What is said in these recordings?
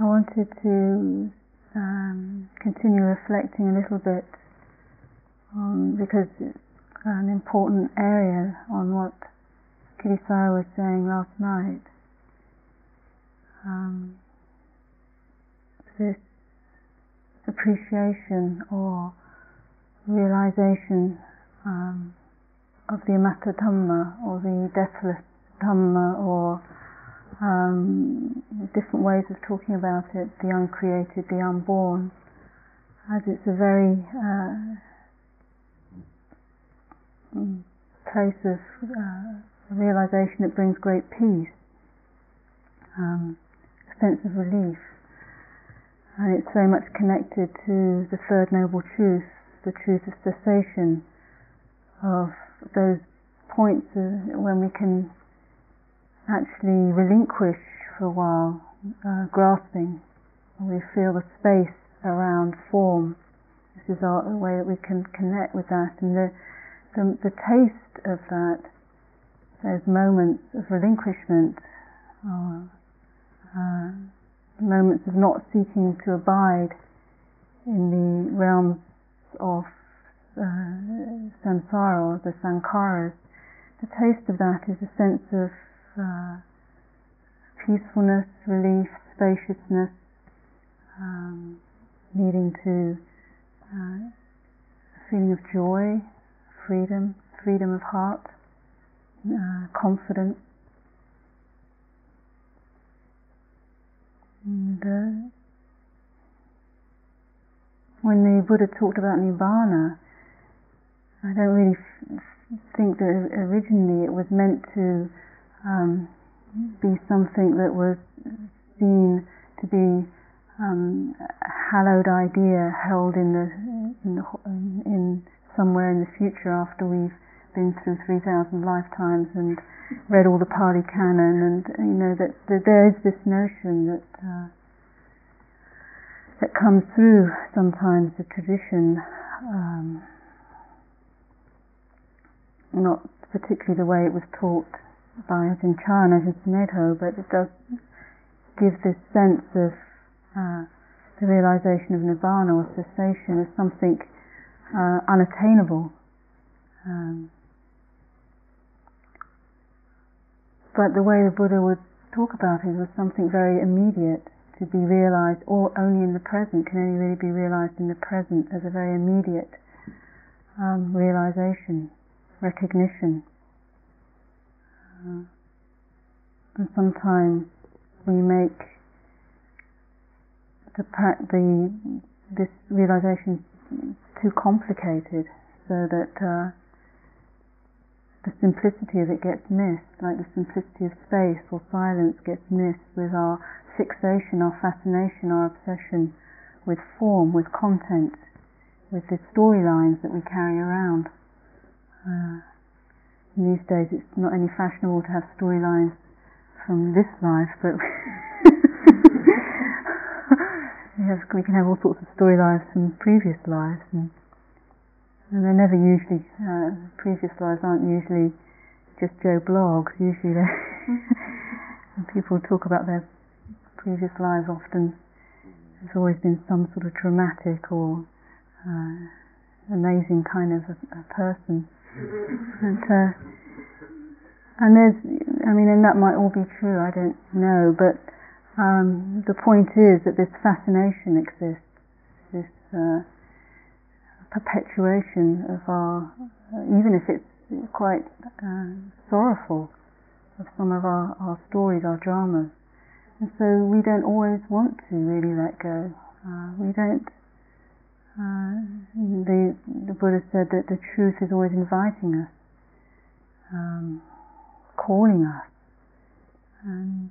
I wanted to um, continue reflecting a little bit on, because it's an important area on what Kittisaro was saying last night. Um, this appreciation or realization um, of the amata Dhamma or the deathless Dhamma or um, different ways of talking about it, the uncreated, the unborn, as it's a very uh, mm, place of uh, realization that brings great peace, um, a sense of relief. And it's very much connected to the third noble truth, the truth of cessation, of those points when we can actually relinquish for a while uh, grasping. We feel the space around form. This is our, the way that we can connect with that. And the, the, the taste of that, those moments of relinquishment, uh, uh, moments of not seeking to abide in the realms of uh, samsara or the sankharas, the taste of that is a sense of peacefulness, relief, spaciousness, um, leading to uh, a feeling of joy, freedom, freedom of heart, uh, confidence. And, uh, when the Buddha talked about Nibbana, I don't really f- think that originally it was meant to um, be something that was seen to be um, a hallowed idea held in the, in the in somewhere in the future after we've been through 3,000 lifetimes and read all the Pali Canon and you know that, that there is this notion that uh, that comes through sometimes the tradition, um, not particularly the way it was taught by Ajahn Chah and Ajahn Sumedho, but it does give this sense of uh, the realization of nirvana or cessation as something uh, unattainable. Um, but the way the Buddha would talk about it was something very immediate to be realized or only in the present, can only really be realized in the present as a very immediate um, realization, recognition. Uh, and sometimes we make the, the this realization too complicated so that uh, the simplicity of it gets missed, like the simplicity of space or silence gets missed with our fixation, our fascination, our obsession with form, with content, with the storylines that we carry around. Uh, these days it's not any fashionable to have storylines from this life, but we, have, we can have all sorts of storylines from previous lives, and, and they're never usually, uh, previous lives aren't usually just Joe Bloggs, usually they people talk about their previous lives often there's always been some sort of dramatic or uh, amazing kind of a, a person. And, uh, and there's, I mean, and that might all be true, I don't know, but um, the point is that this fascination exists, this uh, perpetuation of our, even if it's quite uh, sorrowful, of some of our, our stories, our dramas. And so we don't always want to really let go. Uh, we don't. Uh, the, the Buddha said that the truth is always inviting us, um, calling us, and,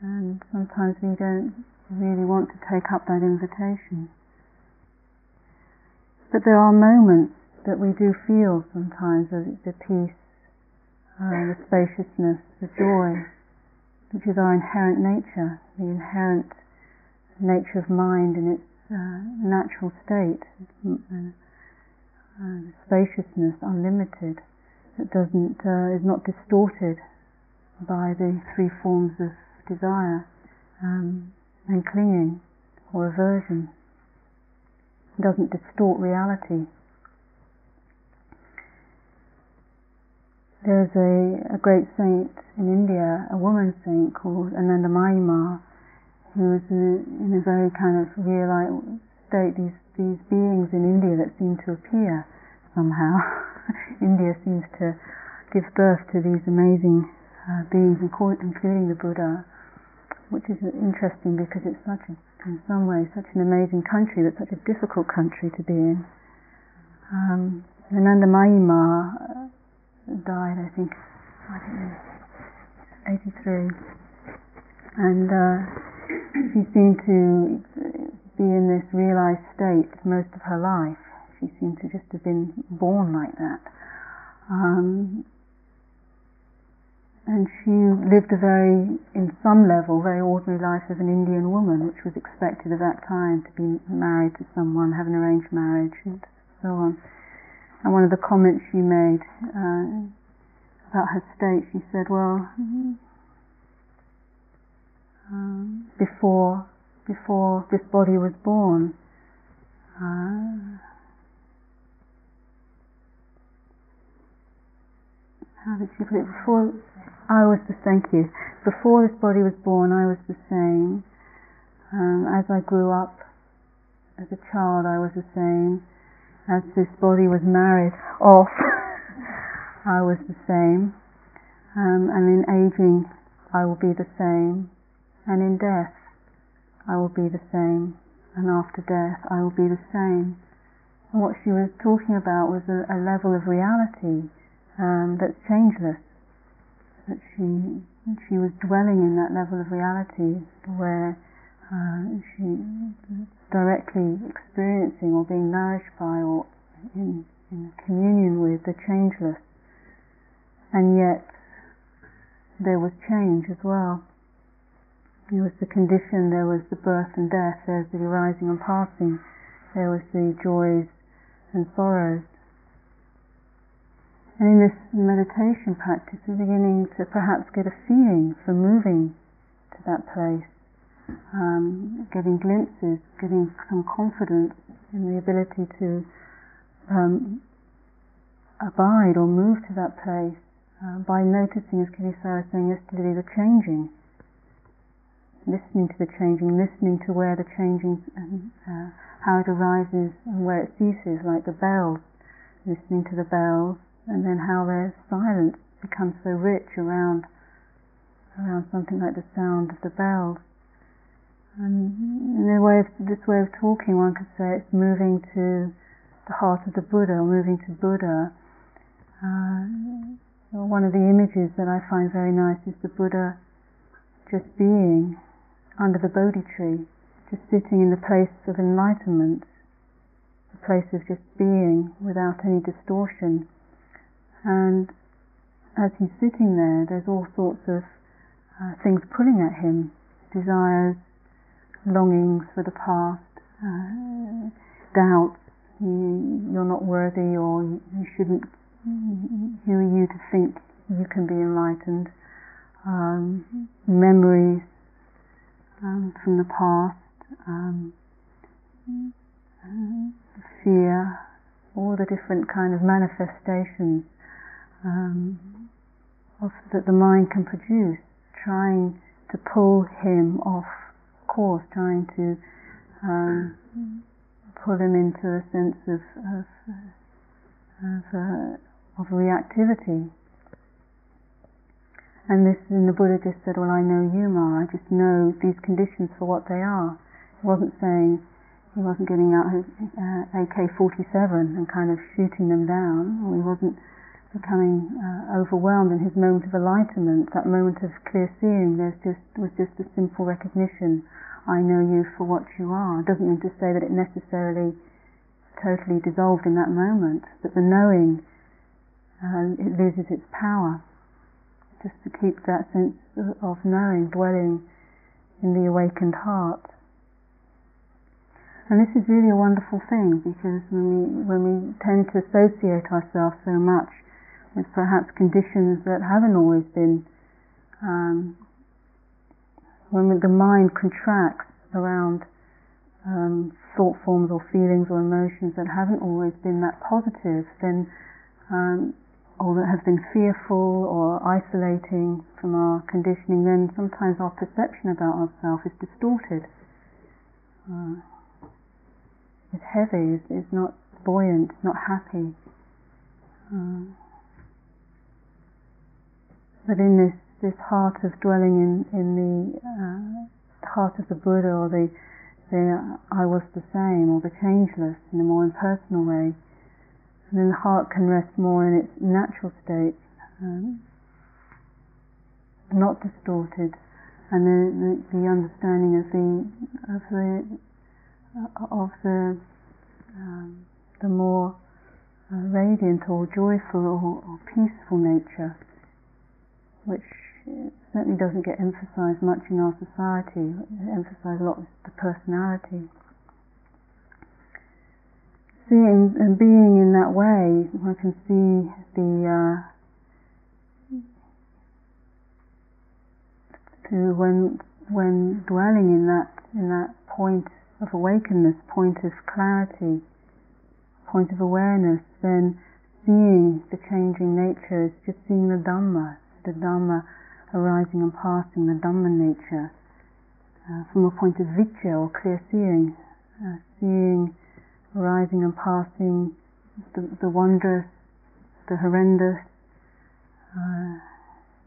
and sometimes we don't really want to take up that invitation. But there are moments that we do feel sometimes the, the peace, uh, the spaciousness, the joy which is our inherent nature, the inherent nature of mind in its uh, natural state, uh, uh, spaciousness, unlimited, that doesn't uh, is not distorted by the three forms of desire. Um, and clinging or aversion. It doesn't distort reality. There's a, a great saint in India, a woman saint called Anandamayi Who was in a very kind of realized state, these, these beings in India that seem to appear somehow. India seems to give birth to these amazing uh, beings, including the Buddha, which is interesting because it's such, a, in some ways, such an amazing country, but such a difficult country to be in. Um, Anandamayi Ma died, I think, I don't know, 83. And uh, she seemed to be in this realized state most of her life. She seemed to just have been born like that. Um, and she lived a very, in some level, very ordinary life as an Indian woman, which was expected at that time to be married to someone, have an arranged marriage, and so on. And one of the comments she made uh, about her state, she said, well, before, before this body was born, uh, how did she put it? Before I was the thank you. Before this body was born, I was the same. Um, as I grew up as a child, I was the same as this body was married off, I was the same. Um, and in aging, I will be the same. And in death, I will be the same. And after death, I will be the same. And what she was talking about was a, a level of reality um, that's changeless. That she she was dwelling in that level of reality where uh, she directly experiencing or being nourished by or in, in communion with the changeless. And yet there was change as well. There was the condition, there was the birth and death, there was the arising and passing, there was the joys and sorrows. And in this meditation practice, we're beginning to perhaps get a feeling for moving to that place um, getting glimpses, getting some confidence in the ability to um, abide or move to that place uh, by noticing, as Kittisaro was saying yesterday, the changing, listening to the changing, listening to where the changing, uh, how it arises and where it ceases, like the bells, listening to the bells, and then how their silence becomes so rich around around something like the sound of the bells. And in a way of, this way of talking, one could say it's moving to the heart of the Buddha, or moving to Buddha. Uh, one of the images that I find very nice is the Buddha just being under the Bodhi tree, just sitting in the place of enlightenment, the place of just being without any distortion. And as he's sitting there, there's all sorts of uh, things pulling at him desires, longings for the past, uh, doubts, you, you're not worthy or you shouldn't, who are you to think you can be enlightened, um, memories um, from the past, um, fear, all the different kind of manifestations um, of, that the mind can produce, trying to pull him off course, trying to um, pull him into a sense of of, of, uh, of reactivity. And this, and the Buddha just said, "Well, I know you, Mara. I just know these conditions for what they are." He wasn't saying he wasn't getting out his uh, AK-47 and kind of shooting them down. Or he wasn't becoming uh, overwhelmed in his moment of enlightenment, that moment of clear seeing. There's just was just a simple recognition I know you for what you are. Doesn't mean to say that it necessarily totally dissolved in that moment, but the knowing uh, it loses its power. Just to keep that sense of knowing dwelling in the awakened heart. And this is really a wonderful thing because when we, when we tend to associate ourselves so much with perhaps conditions that haven't always been um, when the mind contracts around um, thought forms or feelings or emotions that haven't always been that positive, then um, or that have been fearful or isolating from our conditioning, then sometimes our perception about ourselves is distorted. Uh, it's heavy, it's, it's, not buoyant, it's not happy. Uh, but in this, this heart of dwelling in, in the uh, heart of the Buddha or the, the I was the same or the changeless in a more impersonal way, then the heart can rest more in its natural state, um, not distorted, and the, the, the, understanding of the of the of the um, the more uh, radiant or joyful or, or, peaceful nature, which certainly doesn't get emphasized much in our society. It emphasizes a lot the personality seeing and being in that way, one can see the uh, to when when dwelling in that in that point of awakeness, point of clarity, point of awareness, then seeing the changing nature is just seeing the Dhamma, the Dhamma arising and passing, the Dhamma nature, uh, from a point of vidya or clear seeing, uh, seeing arising and passing, the, the wondrous, the horrendous, uh,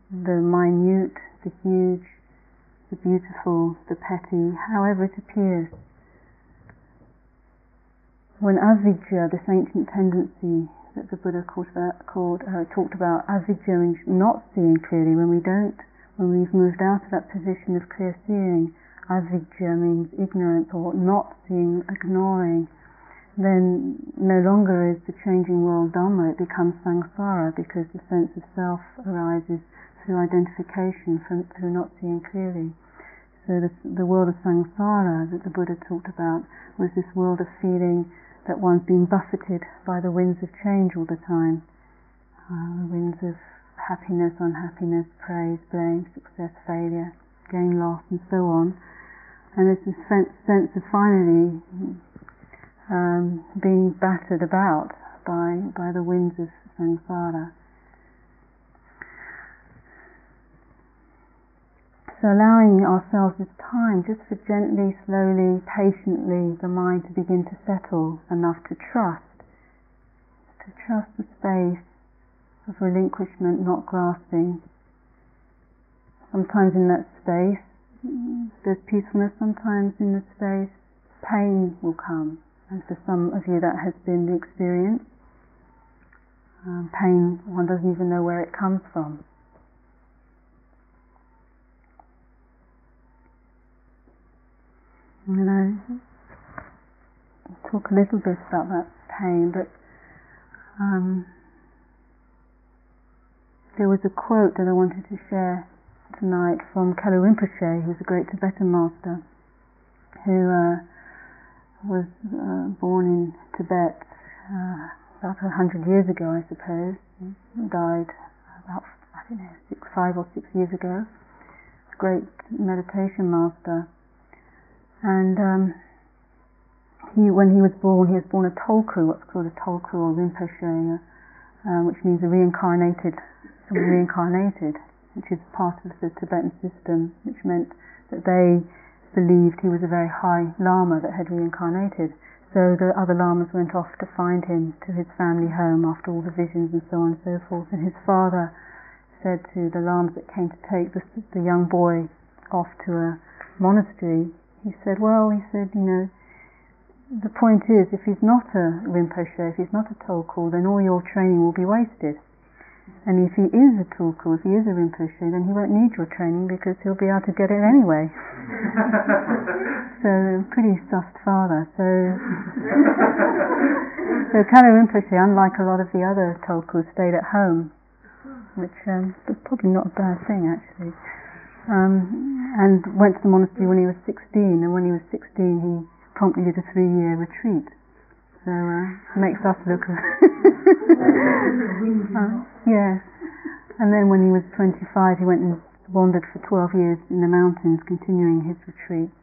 the minute, the huge, the beautiful, the petty, however it appears. When avidya, this ancient tendency that the Buddha called, about, called uh, talked about, avidya means not seeing clearly, when we don't, when we've moved out of that position of clear seeing, avidya means ignorance or not seeing, ignoring then no longer is the changing world Dhamma, it becomes samsara because the sense of self arises through identification, from, through not seeing clearly. So the, the world of samsara that the Buddha talked about was this world of feeling that one's being buffeted by the winds of change all the time. Uh, the winds of happiness, unhappiness, praise, blame, success, failure, gain, loss, and so on. And there's this sense of finally um, being battered about by, by the winds of samsara. So allowing ourselves this time just for gently, slowly, patiently the mind to begin to settle enough to trust, to trust the space of relinquishment, not grasping. Sometimes in that space there's peacefulness, sometimes in the space pain will come. And for some of you that has been the experience. Um, pain, one doesn't even know where it comes from. Going to talk a little bit about that pain, but um, there was a quote that I wanted to share tonight from Kalu Rinpoche, who's a great Tibetan master, who uh, was uh, born in Tibet uh, about a hundred years ago, I suppose. He died about I don't know six, five or six years ago. Great meditation master, and um, he when he was born, he was born a Tulku, what's called a Tulku or Rinpoche, uh, which means a reincarnated, reincarnated, which is part of the Tibetan system, which meant that they believed he was a very high Lama that had reincarnated. So the other Lamas went off to find him to his family home after all the visions and so on and so forth. And his father said to the Lamas that came to take the, the young boy off to a monastery, he said, well, he said, you know, the point is, if he's not a Rinpoche, if he's not a Tulku, then all your training will be wasted. And if he is a tulku, if he is a Rinpoche, then he won't need your training because he'll be able to get it anyway. so, pretty stuffed father. So, so Kalu Rinpoche, unlike a lot of the other tulkus, stayed at home, which um, was probably not a bad thing actually. Um, and went to the monastery when he was 16, and when he was 16, he promptly did a three-year retreat. So uh, makes us look. uh, yes. And then when he was 25, he went and wandered for 12 years in the mountains, continuing his retreat.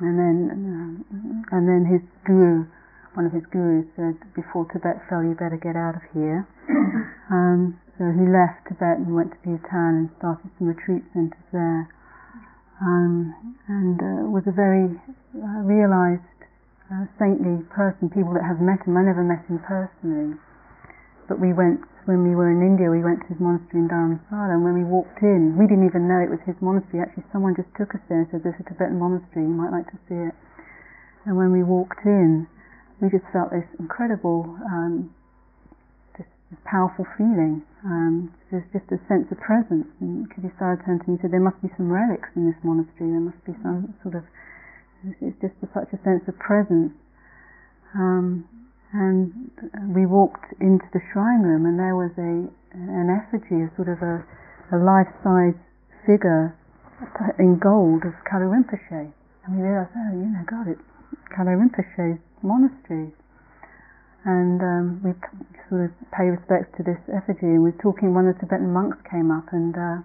and then uh, and then his guru, one of his gurus said, before Tibet fell, you better get out of here. um, so he left Tibet and went to Bhutan and started some retreat centers there. Um, and uh, was a very uh, realized, uh, saintly person. People that have met him, I never met him personally, but we went when we were in India, we went to his monastery in Dharamsala, and when we walked in, we didn't even know it was his monastery. Actually, someone just took us there and said, "There's a Tibetan monastery. You might like to see it." And when we walked in, we just felt this incredible, um, this, powerful feeling. Um, there's just a sense of presence. And Kittisaro turned to me and said, "There must be some relics in this monastery. There must be some sort of." It's just such a sense of presence. Um, and we walked into the shrine room, and there was a an effigy, a sort of a, a life-size figure in gold of Kalu Rinpoche. And we realized, oh, you know, God, it's Kalu Rinpoche's monastery. And um, we sort of pay respects to this effigy, and we were talking, one of the Tibetan monks came up, and uh,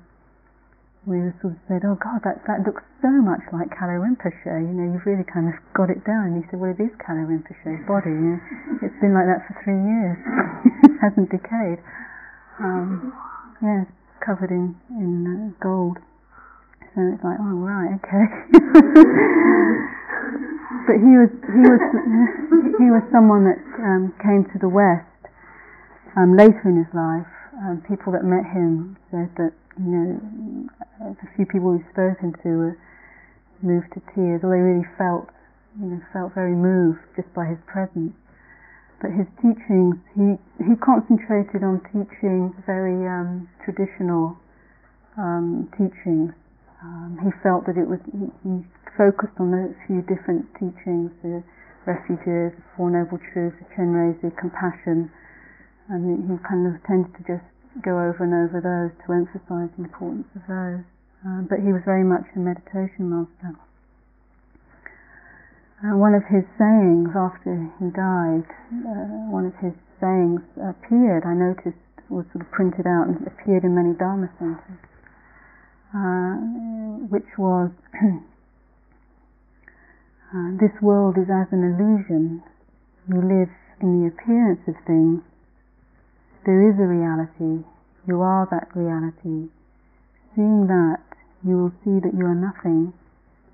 we sort of said, oh God, that, that looks so much like Kalu Rinpoche, you know, you've really kind of got it down. He said, well, it is Kalu Rinpoche's body, you know, it's been like that for three years, it hasn't decayed. Um, yeah, covered in, in uh, gold. So it's like, oh right, okay. but he was he was he was someone that um, came to the West um, later in his life. Um, people that met him said that you know, the few people we've spoken to were moved to tears, they really felt, you know, felt very moved just by his presence. But his teachings, he he concentrated on teaching very um, traditional um, teachings. Um, he felt that it was he, he, focused on a few different teachings: the refuges, the Four Noble Truths, the Chenrezig, compassion, and he kind of tended to just go over and over those to emphasize the importance of those. Uh, but he was very much a meditation master. Uh, one of his sayings after he died, uh, one of his sayings appeared, I noticed, was sort of printed out and appeared in many Dharma centers, uh, which was, uh, This world is as an illusion. You live in the appearance of things there is a reality, you are that reality. Seeing that, you will see that you are nothing.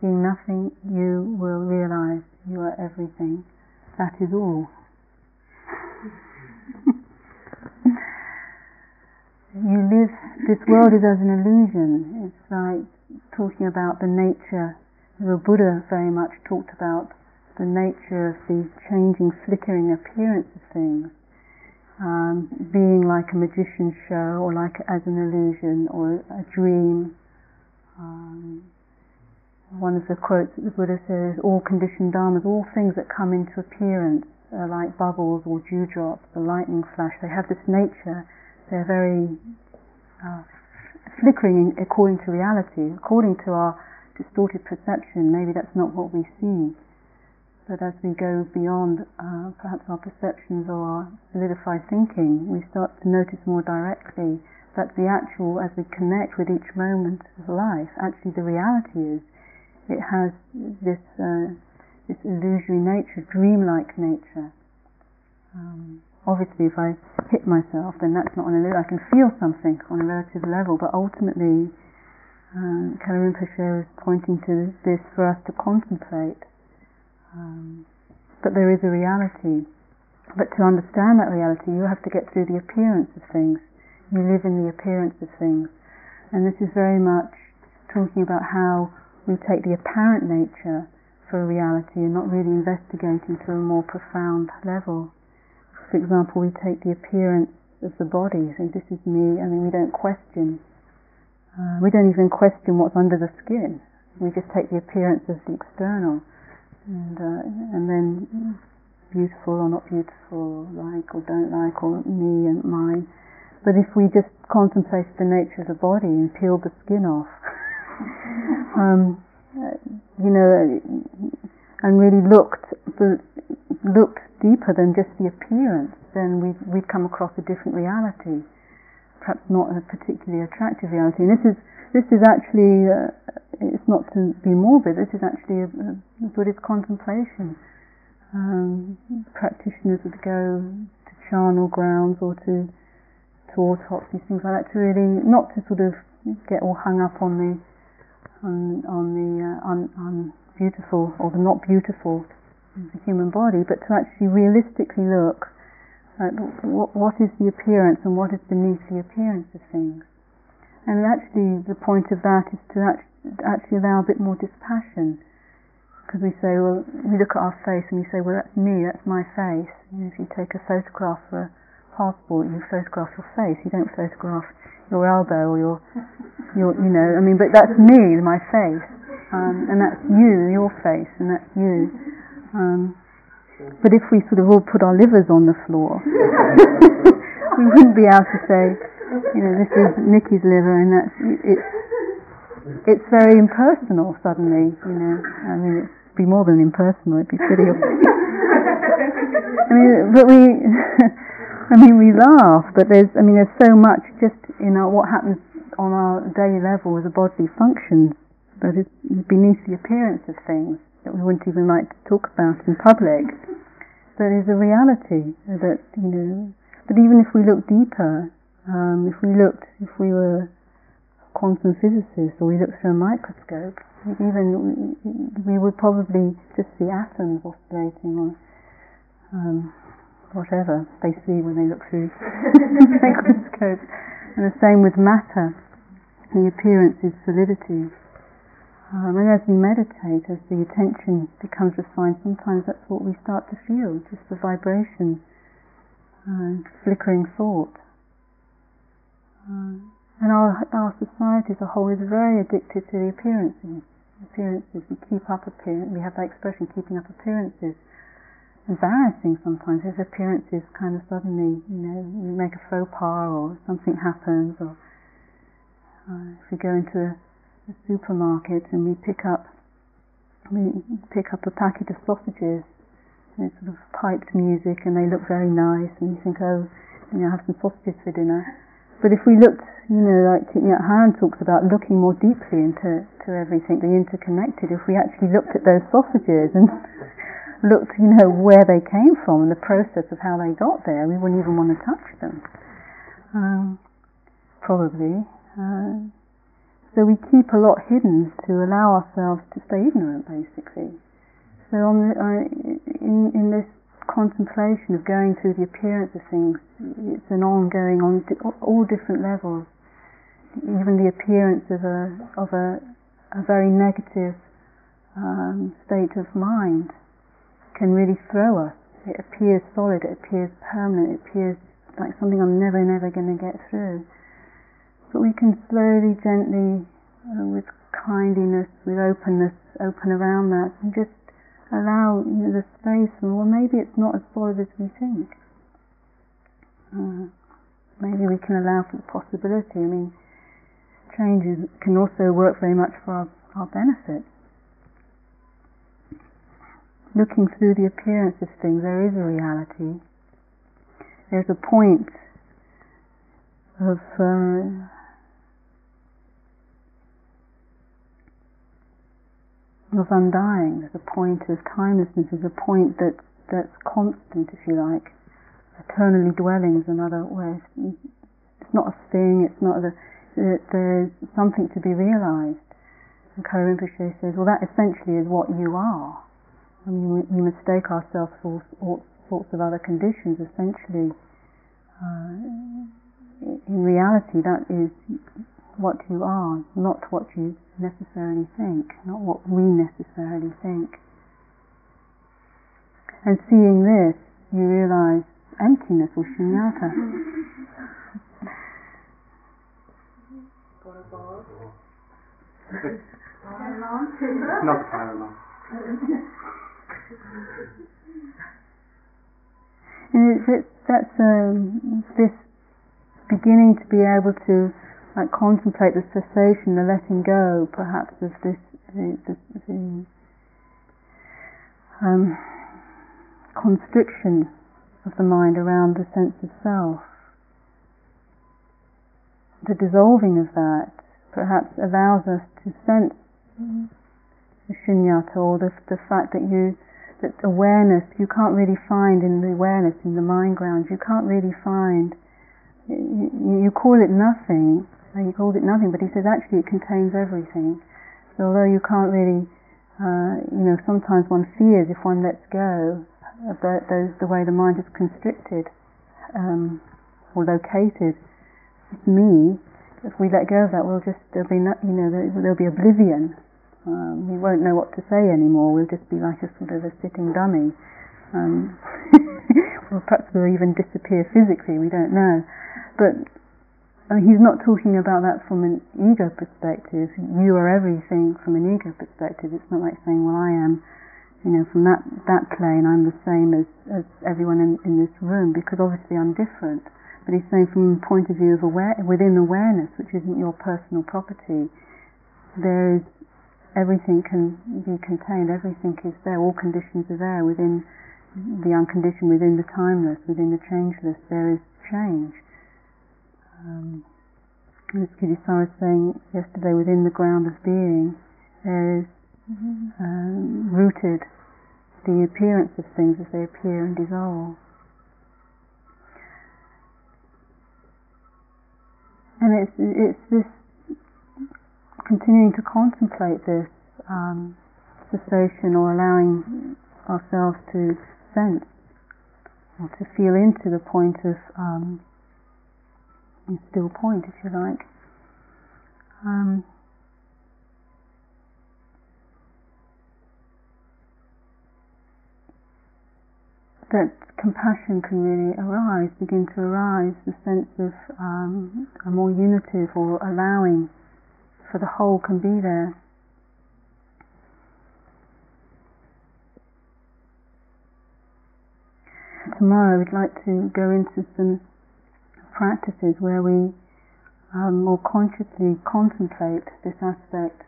Being nothing, you will realize you are everything. That is all. you live, this world is as an illusion. It's like talking about the nature. The Buddha very much talked about the nature of the changing, flickering appearance of things um, being like a magician's show or like as an illusion or a dream. Um, one of the quotes that the Buddha says, all conditioned dharmas, all things that come into appearance are like bubbles or dewdrops or lightning flash. They have this nature. They're very uh, flickering according to reality. According to our distorted perception, maybe that's not what we see. But as we go beyond uh, perhaps our perceptions or our solidified thinking, we start to notice more directly that the actual, as we connect with each moment of life, actually the reality is it has this uh, this illusory nature, dreamlike nature. Um, obviously, if I hit myself, then that's not an illusion. I can feel something on a relative level, but ultimately, uh, Rinpoche is pointing to this for us to contemplate um, but there is a reality. But to understand that reality, you have to get through the appearance of things. You live in the appearance of things. And this is very much talking about how we take the apparent nature for a reality and not really investigating to a more profound level. For example, we take the appearance of the body, say, this is me, I mean, we don't question. Uh, we don't even question what's under the skin. We just take the appearance of the external and uh, and then beautiful or not beautiful, like or don't like, or me and mine. But if we just contemplated the nature of the body and peeled the skin off, um, you know, and really looked looked deeper than just the appearance, then we we'd come across a different reality, perhaps not a particularly attractive reality. And this is this is actually uh, it's not to be morbid. This is actually a, a Buddhist contemplation. Um, practitioners would go to charnel grounds or to to autopsies, things like that, to really not to sort of get all hung up on the on on the uh, un, unbeautiful or the not beautiful of the human body, but to actually realistically look at what, what is the appearance and what is beneath the appearance of things. And actually, the point of that is to actually allow a bit more dispassion. Because we say, well, we look at our face and we say, well, that's me, that's my face. Know, if you take a photograph for a passport, you photograph your face. You don't photograph your elbow or your, your you know, I mean, but that's me, my face. Um, and that's you, your face, and that's you. Um, but if we sort of all put our livers on the floor, we wouldn't be able to say, you know, this is Nikki's liver, and that's it's it's very impersonal. Suddenly, you know, I mean, it'd be more than impersonal. It'd be pretty. I mean, but we, I mean, we laugh, but there's, I mean, there's so much just in our, what happens on our daily level with the bodily functions that is beneath the appearance of things that we wouldn't even like to talk about in public. But is a reality that you know. But even if we look deeper, um, if we looked, if we were quantum physicists or we look through a microscope, even we would probably just see atoms oscillating or um, whatever they see when they look through microscopes. And the same with matter. The appearance is solidity. Um, and as we meditate, as the attention becomes refined, sometimes that's what we start to feel, just the vibration, uh, flickering thought. Um, and our, our society as a whole is very addicted to the appearances. Appearances, we keep up appearances, we have that expression, keeping up appearances. Embarrassing sometimes if appearances kind of suddenly, you know, we make a faux pas or something happens, or uh, if we go into a, a supermarket and we pick up, we pick up a packet of sausages, and it's sort of piped music and they look very nice, and you think, oh, you know, I have some sausages for dinner but if we looked, you know, like Han talks about looking more deeply into to everything, the interconnected, if we actually looked at those sausages and looked, you know, where they came from and the process of how they got there, we wouldn't even want to touch them. Um, probably. Uh, so we keep a lot hidden to allow ourselves to stay ignorant, basically. So on the, uh, in, in this contemplation of going through the appearance of things, it's an ongoing on all different levels. Even the appearance of a of a, a very negative um, state of mind can really throw us. It appears solid, it appears permanent, it appears like something I'm never, never going to get through. But we can slowly, gently, uh, with kindliness, with openness, open around that, and just allow you know, the space and well maybe it's not as solid as we think. Uh, maybe we can allow for the possibility. I mean, changes can also work very much for our, our benefit. Looking through the appearance of things, there is a reality. There's a point of uh, of undying. There's a point of timelessness. There's a point that that's constant, if you like. Eternally dwelling is another way. It's not a thing. It's not a. There's something to be realized. And Rinpoche says, well, that essentially is what you are. I mean, we, we mistake ourselves for all sorts of other conditions. Essentially, uh, in reality, that is what you are, not what you necessarily think, not what we necessarily think. And seeing this, you realize emptiness or shunyata. not Paramount. and it's, it's, that's um, this beginning to be able to like contemplate the cessation, the letting go, perhaps of this the, the, the um, constriction of the mind around the sense of self. The dissolving of that perhaps allows us to sense the shunyata, or the, the fact that you that awareness you can't really find in the awareness in the mind ground. You can't really find. You, you call it nothing. You called it nothing, but he says actually it contains everything. So although you can't really, uh, you know, sometimes one fears if one lets go of the, those, the way the mind is constricted um, or located. It's me. If we let go of that, we'll just there'll be no, you know there'll be oblivion um, we won't know what to say anymore. We'll just be like a sort of a sitting dummy. Um, or perhaps we'll even disappear physically. We don't know. But uh, he's not talking about that from an ego perspective. You are everything from an ego perspective. It's not like saying, "Well, I am." You know, from that that plane, I'm the same as as everyone in, in this room because obviously I'm different. But he's saying from the point of view of aware within awareness, which isn't your personal property, there is everything can be contained, everything is there, all conditions are there within the unconditioned, within the timeless, within the changeless, there is change. Um, as Kittisaro was saying yesterday, within the ground of being, there is um, rooted the appearance of things as they appear and dissolve. And it's, it's this continuing to contemplate this um, cessation or allowing ourselves to sense or to feel into the point of um, still point, if you like. Um, that compassion can really arise, begin to arise, the sense of um, a more unitive or allowing for the whole can be there. Tomorrow we'd like to go into some practices where we um, more consciously contemplate this aspect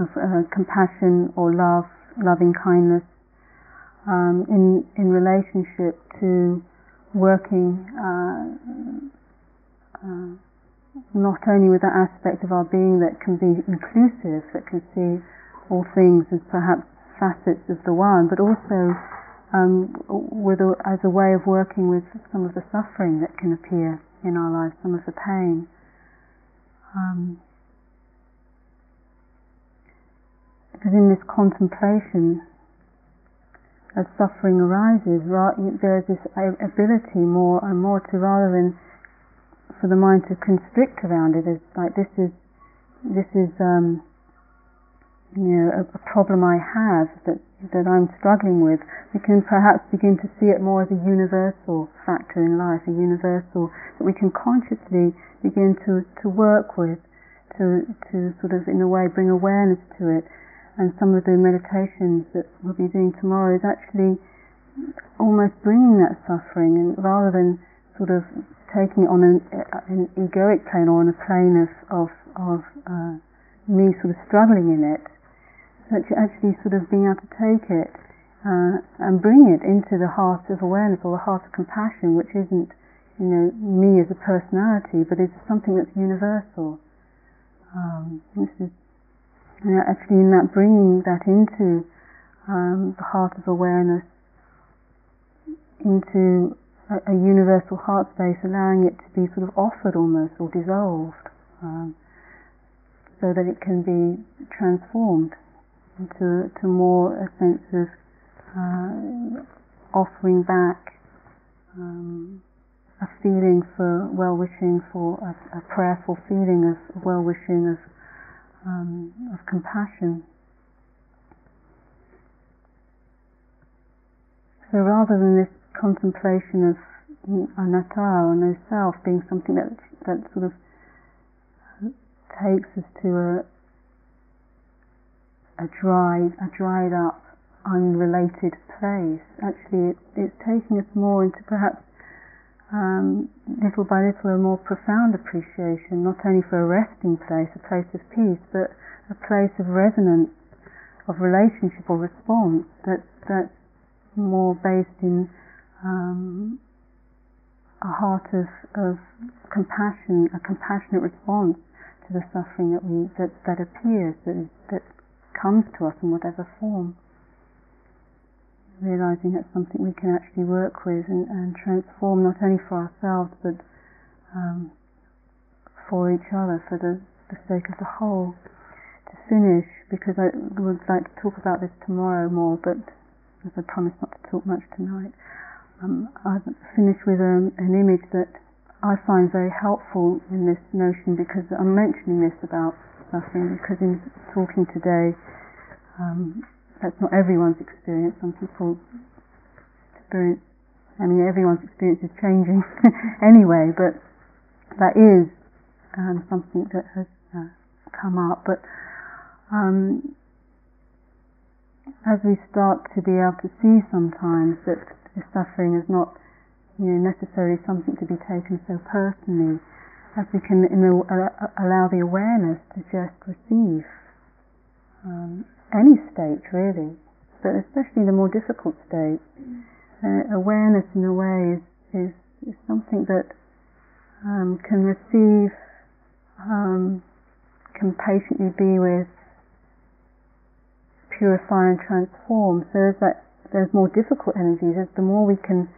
of uh, compassion or love, loving kindness um, in in relationship to working uh, uh, not only with that aspect of our being that can be inclusive, that can see all things as perhaps facets of the one, but also um, with a, as a way of working with some of the suffering that can appear in our lives, some of the pain. Um, because in this contemplation, as suffering arises, there's this ability more and more to rather than for the mind to constrict around it. It's like this is this is um, you know a, a problem I have that that I'm struggling with. We can perhaps begin to see it more as a universal factor in life, a universal that we can consciously begin to to work with, to to sort of in a way bring awareness to it. And some of the meditations that we'll be doing tomorrow is actually almost bringing that suffering, and rather than sort of taking it on an, an egoic plane or on a plane of, of, of uh, me sort of struggling in it, you're actually sort of being able to take it uh, and bring it into the heart of awareness or the heart of compassion, which isn't, you know, me as a personality, but it's something that's universal. Um, is you know, actually in that bringing that into um, the heart of awareness, into a, a universal heart space, allowing it to be sort of offered almost or dissolved, um, so that it can be transformed into to more a sense of uh, offering back um, a feeling for well-wishing, for a, a prayerful feeling of well-wishing, of um, of compassion. So rather than this contemplation of anatta or no self being something that that sort of takes us to a a dried a dried up unrelated place. Actually, it, it's taking us more into perhaps um, little by little a more profound appreciation, not only for a resting place, a place of peace, but a place of resonance, of relationship or response that's that's more based in um, a heart of, of compassion, a compassionate response to to the suffering that we that, that appears, that, that comes to us in whatever form. Realizing that's something we can actually work with and, and transform not only for ourselves but um, for each other, for the, the sake of the whole. To finish, because I would like to talk about this tomorrow more, but as I promised not to talk much tonight, um, I'll finish with um, an image that I find very helpful in this notion because I'm mentioning this about suffering because in talking today, um, that's not everyone's experience. Some people experience, I mean, everyone's experience is changing anyway, but that is um, something that has uh, come up. But um, as we start to be able to see sometimes that the suffering is not you know, necessarily something to be taken so personally, as we can uh, allow the awareness to just receive um, any state really, but especially the more difficult state. Uh, awareness in a way is, is, is something that um, can receive, um, can patiently be with, purify and transform. So as that those more difficult energies, the more we can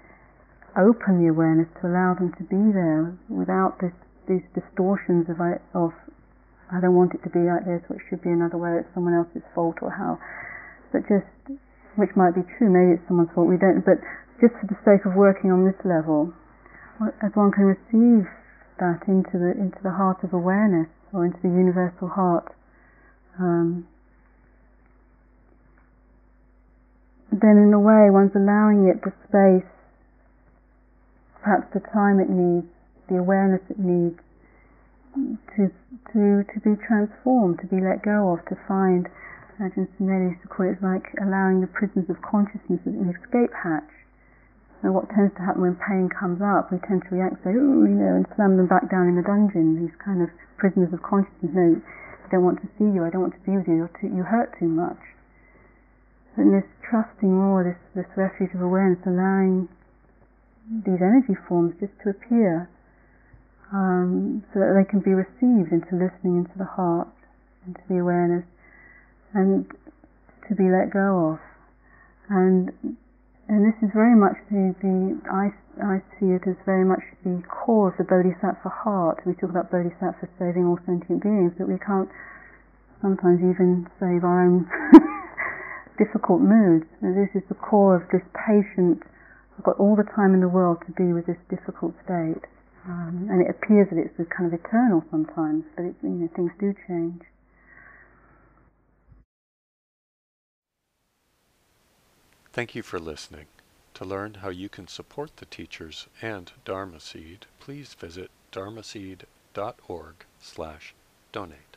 open the awareness to allow them to be there without this, these distortions of, of I don't want it to be like this, or it should be another way, it's someone else's fault, or how. But just, which might be true, maybe it's someone's fault, we don't, but just for the sake of working on this level, as one can receive that into the, into the heart of awareness, or into the universal heart, um, then in a way one's allowing it the space perhaps the time it needs, the awareness it needs to to to be transformed, to be let go of, to find. Ajahn Sumedho used to call it like allowing the prisoners of consciousness an escape hatch. So what tends to happen when pain comes up, we tend to react, say, oh, you know, and slam them back down in the dungeon. These kind of prisoners of consciousness. No, I don't want to see you. I don't want to be with you. Too, you hurt too much. And this trusting more, this this refuge of awareness, allowing these energy forms just to appear um, so that they can be received into listening into the heart, into the awareness, and to be let go of. And and this is very much the, the I, I see it as very much the core of the bodhisattva heart. We talk about bodhisattva saving all sentient beings, but we can't sometimes even save our own difficult moods. And this is the core of this patient I've got all the time in the world to be with this difficult state. Um, and it appears that it's kind of eternal sometimes, but it, you know, things do change. Thank you for listening. To learn how you can support the teachers and Dharma Seed, please visit dharmaseed.org slash donate.